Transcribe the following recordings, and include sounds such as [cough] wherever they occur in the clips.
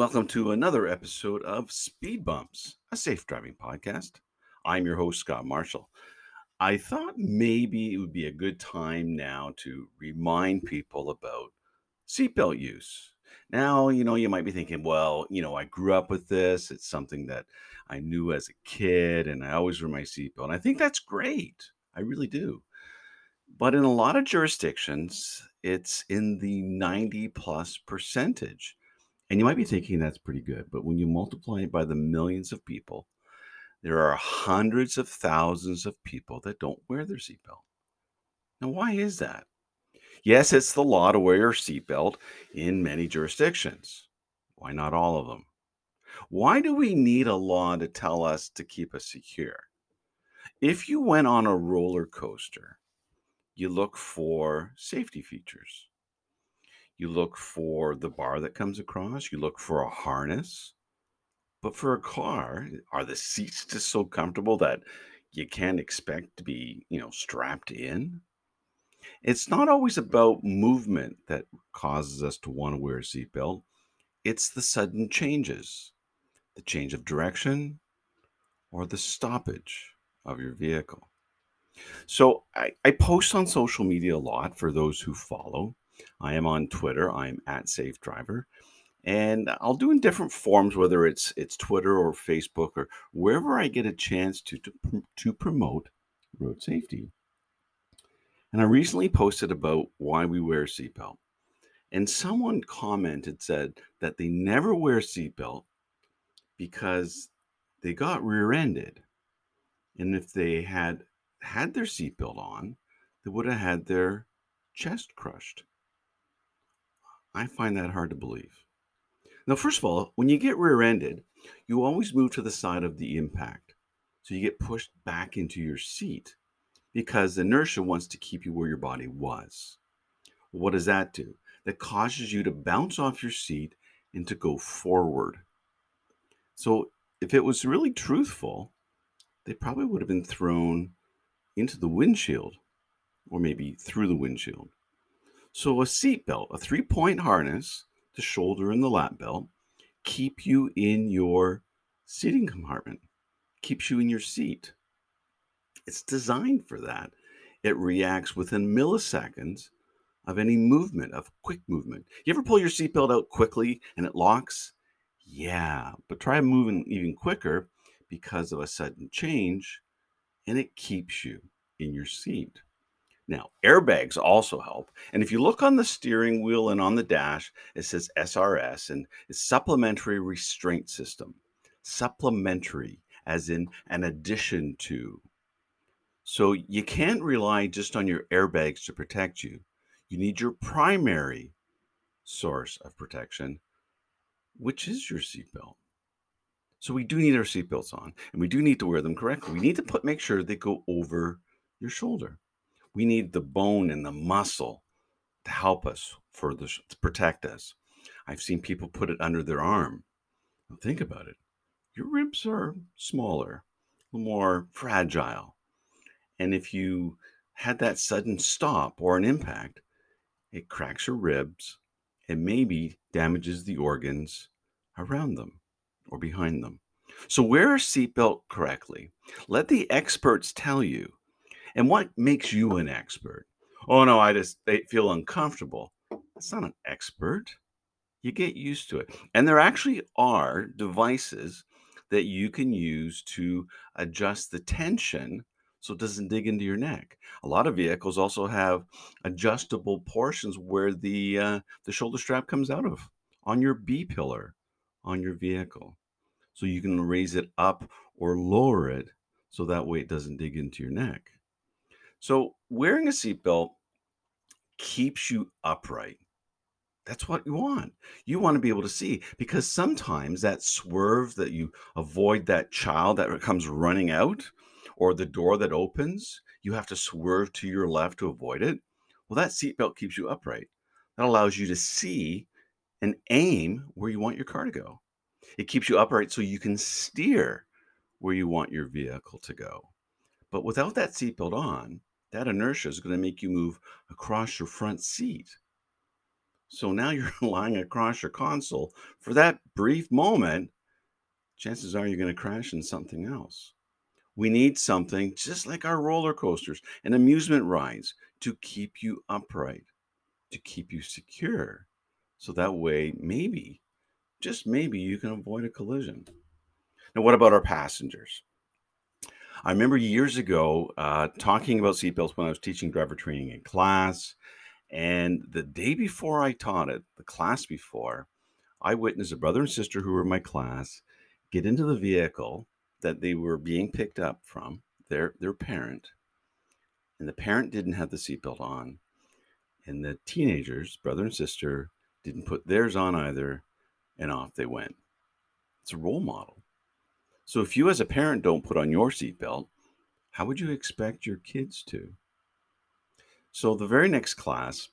Welcome to another episode of Speed Bumps, a safe driving podcast. I'm your host, Scott Marshall. I thought maybe it would be a good time now to remind people about seatbelt use. Now, you know, you might be thinking, well, you know, I grew up with this. It's something that I knew as a kid, and I always wear my seatbelt. And I think that's great. I really do. But in a lot of jurisdictions, it's in the 90 plus percentage. And you might be thinking that's pretty good. But when you multiply it by the millions of people, there are hundreds of thousands of people that don't wear their seatbelt. Now, why is that? Yes, it's the law to wear your seatbelt in many jurisdictions. Why not all of them? Why do we need a law to tell us to keep us secure? If you went on a roller coaster, you look for safety features. You look for the bar that comes across, you look for a harness, but for a car, are the seats just so comfortable that you can't expect to be, you know, strapped in? It's not always about movement that causes us to want to wear a seatbelt. It's the sudden changes, the change of direction, or the stoppage of your vehicle. So I, I post on social media a lot for those who follow. I am on Twitter. I'm at Safe Driver and I'll do in different forms, whether it's it's Twitter or Facebook or wherever I get a chance to to, to promote road safety. And I recently posted about why we wear seatbelt, and someone commented said that they never wear seatbelt because they got rear-ended, and if they had had their seatbelt on, they would have had their chest crushed. I find that hard to believe. Now, first of all, when you get rear ended, you always move to the side of the impact. So you get pushed back into your seat because inertia wants to keep you where your body was. What does that do? That causes you to bounce off your seat and to go forward. So if it was really truthful, they probably would have been thrown into the windshield or maybe through the windshield. So a seat belt, a three point harness, the shoulder and the lap belt keep you in your seating compartment, keeps you in your seat. It's designed for that. It reacts within milliseconds of any movement, of quick movement. You ever pull your seatbelt out quickly and it locks? Yeah, but try moving even quicker because of a sudden change and it keeps you in your seat. Now, airbags also help. And if you look on the steering wheel and on the dash, it says SRS and it's supplementary restraint system. Supplementary, as in an addition to. So you can't rely just on your airbags to protect you. You need your primary source of protection, which is your seatbelt. So we do need our seatbelts on, and we do need to wear them correctly. We need to put make sure they go over your shoulder we need the bone and the muscle to help us for this to protect us. I've seen people put it under their arm. Now think about it. Your ribs are smaller, more fragile. And if you had that sudden stop or an impact, it cracks your ribs and maybe damages the organs around them or behind them. So wear a seatbelt correctly. Let the experts tell you and what makes you an expert? Oh no, I just they feel uncomfortable. It's not an expert. You get used to it. And there actually are devices that you can use to adjust the tension so it doesn't dig into your neck. A lot of vehicles also have adjustable portions where the uh, the shoulder strap comes out of on your B pillar on your vehicle. So you can raise it up or lower it so that way it doesn't dig into your neck. So wearing a seatbelt keeps you upright. That's what you want. You want to be able to see because sometimes that swerve that you avoid that child that comes running out or the door that opens, you have to swerve to your left to avoid it. Well, that seatbelt keeps you upright. That allows you to see and aim where you want your car to go. It keeps you upright so you can steer where you want your vehicle to go. But without that seatbelt on, that inertia is going to make you move across your front seat. So now you're [laughs] lying across your console for that brief moment. Chances are you're going to crash in something else. We need something just like our roller coasters and amusement rides to keep you upright, to keep you secure. So that way, maybe, just maybe, you can avoid a collision. Now, what about our passengers? I remember years ago uh, talking about seatbelts when I was teaching driver training in class. And the day before I taught it, the class before, I witnessed a brother and sister who were in my class get into the vehicle that they were being picked up from, their, their parent. And the parent didn't have the seatbelt on. And the teenagers, brother and sister, didn't put theirs on either. And off they went. It's a role model. So if you as a parent don't put on your seatbelt, how would you expect your kids to? So the very next class,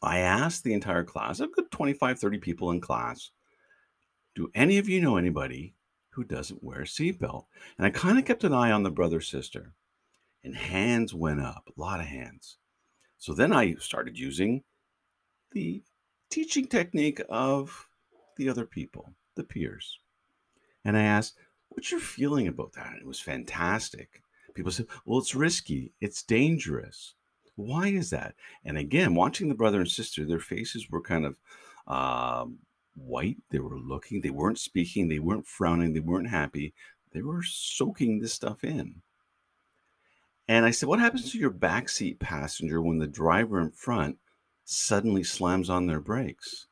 I asked the entire class, a good 25, 30 people in class, do any of you know anybody who doesn't wear a seatbelt? And I kind of kept an eye on the brother sister, and hands went up, a lot of hands. So then I started using the teaching technique of the other people, the peers. And I asked, What's your feeling about that? it was fantastic. People said, Well, it's risky, it's dangerous. Why is that? And again, watching the brother and sister, their faces were kind of um, white. They were looking, they weren't speaking, they weren't frowning, they weren't happy. They were soaking this stuff in. And I said, What happens to your backseat passenger when the driver in front suddenly slams on their brakes?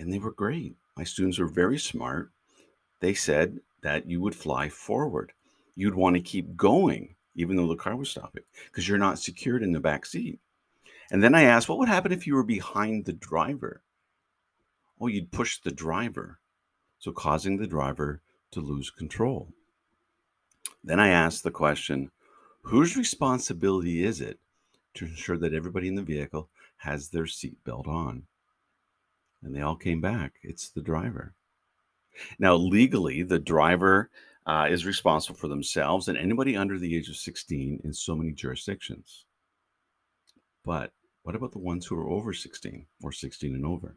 And they were great. My students were very smart. They said, that you would fly forward. You'd want to keep going, even though the car was stopping, because you're not secured in the back seat. And then I asked, what would happen if you were behind the driver? Oh, you'd push the driver, so causing the driver to lose control. Then I asked the question, whose responsibility is it to ensure that everybody in the vehicle has their seatbelt on? And they all came back. It's the driver. Now, legally, the driver uh, is responsible for themselves and anybody under the age of 16 in so many jurisdictions. But what about the ones who are over 16 or 16 and over?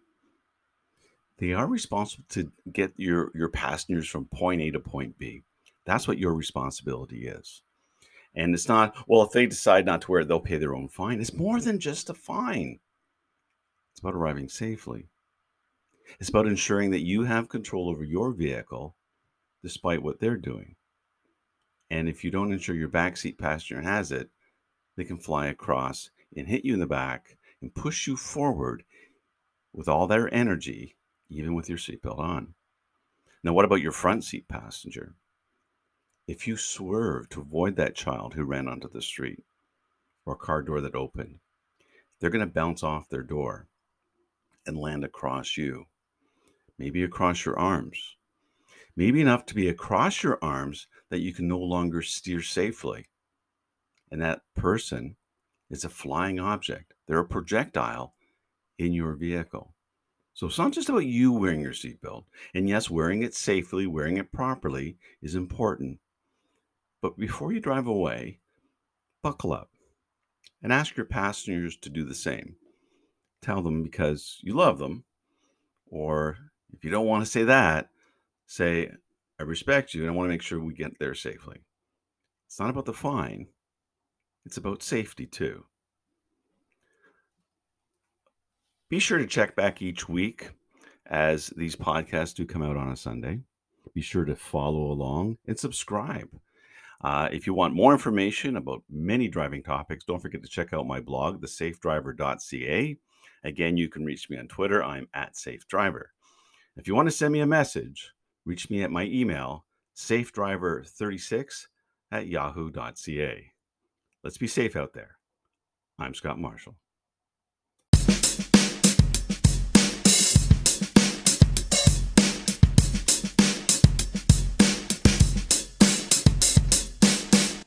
They are responsible to get your, your passengers from point A to point B. That's what your responsibility is. And it's not, well, if they decide not to wear it, they'll pay their own fine. It's more than just a fine, it's about arriving safely. It's about ensuring that you have control over your vehicle despite what they're doing. And if you don't ensure your backseat passenger has it, they can fly across and hit you in the back and push you forward with all their energy, even with your seatbelt on. Now, what about your front seat passenger? If you swerve to avoid that child who ran onto the street or car door that opened, they're going to bounce off their door and land across you maybe across your arms, maybe enough to be across your arms that you can no longer steer safely. And that person is a flying object, they're a projectile in your vehicle. So it's not just about you wearing your seatbelt. And yes, wearing it safely, wearing it properly is important. But before you drive away, buckle up and ask your passengers to do the same. Tell them because you love them or if you don't want to say that, say, I respect you and I want to make sure we get there safely. It's not about the fine, it's about safety too. Be sure to check back each week as these podcasts do come out on a Sunday. Be sure to follow along and subscribe. Uh, if you want more information about many driving topics, don't forget to check out my blog, thesafedriver.ca. Again, you can reach me on Twitter. I'm at SafeDriver. If you want to send me a message, reach me at my email, safedriver36 at yahoo.ca. Let's be safe out there. I'm Scott Marshall.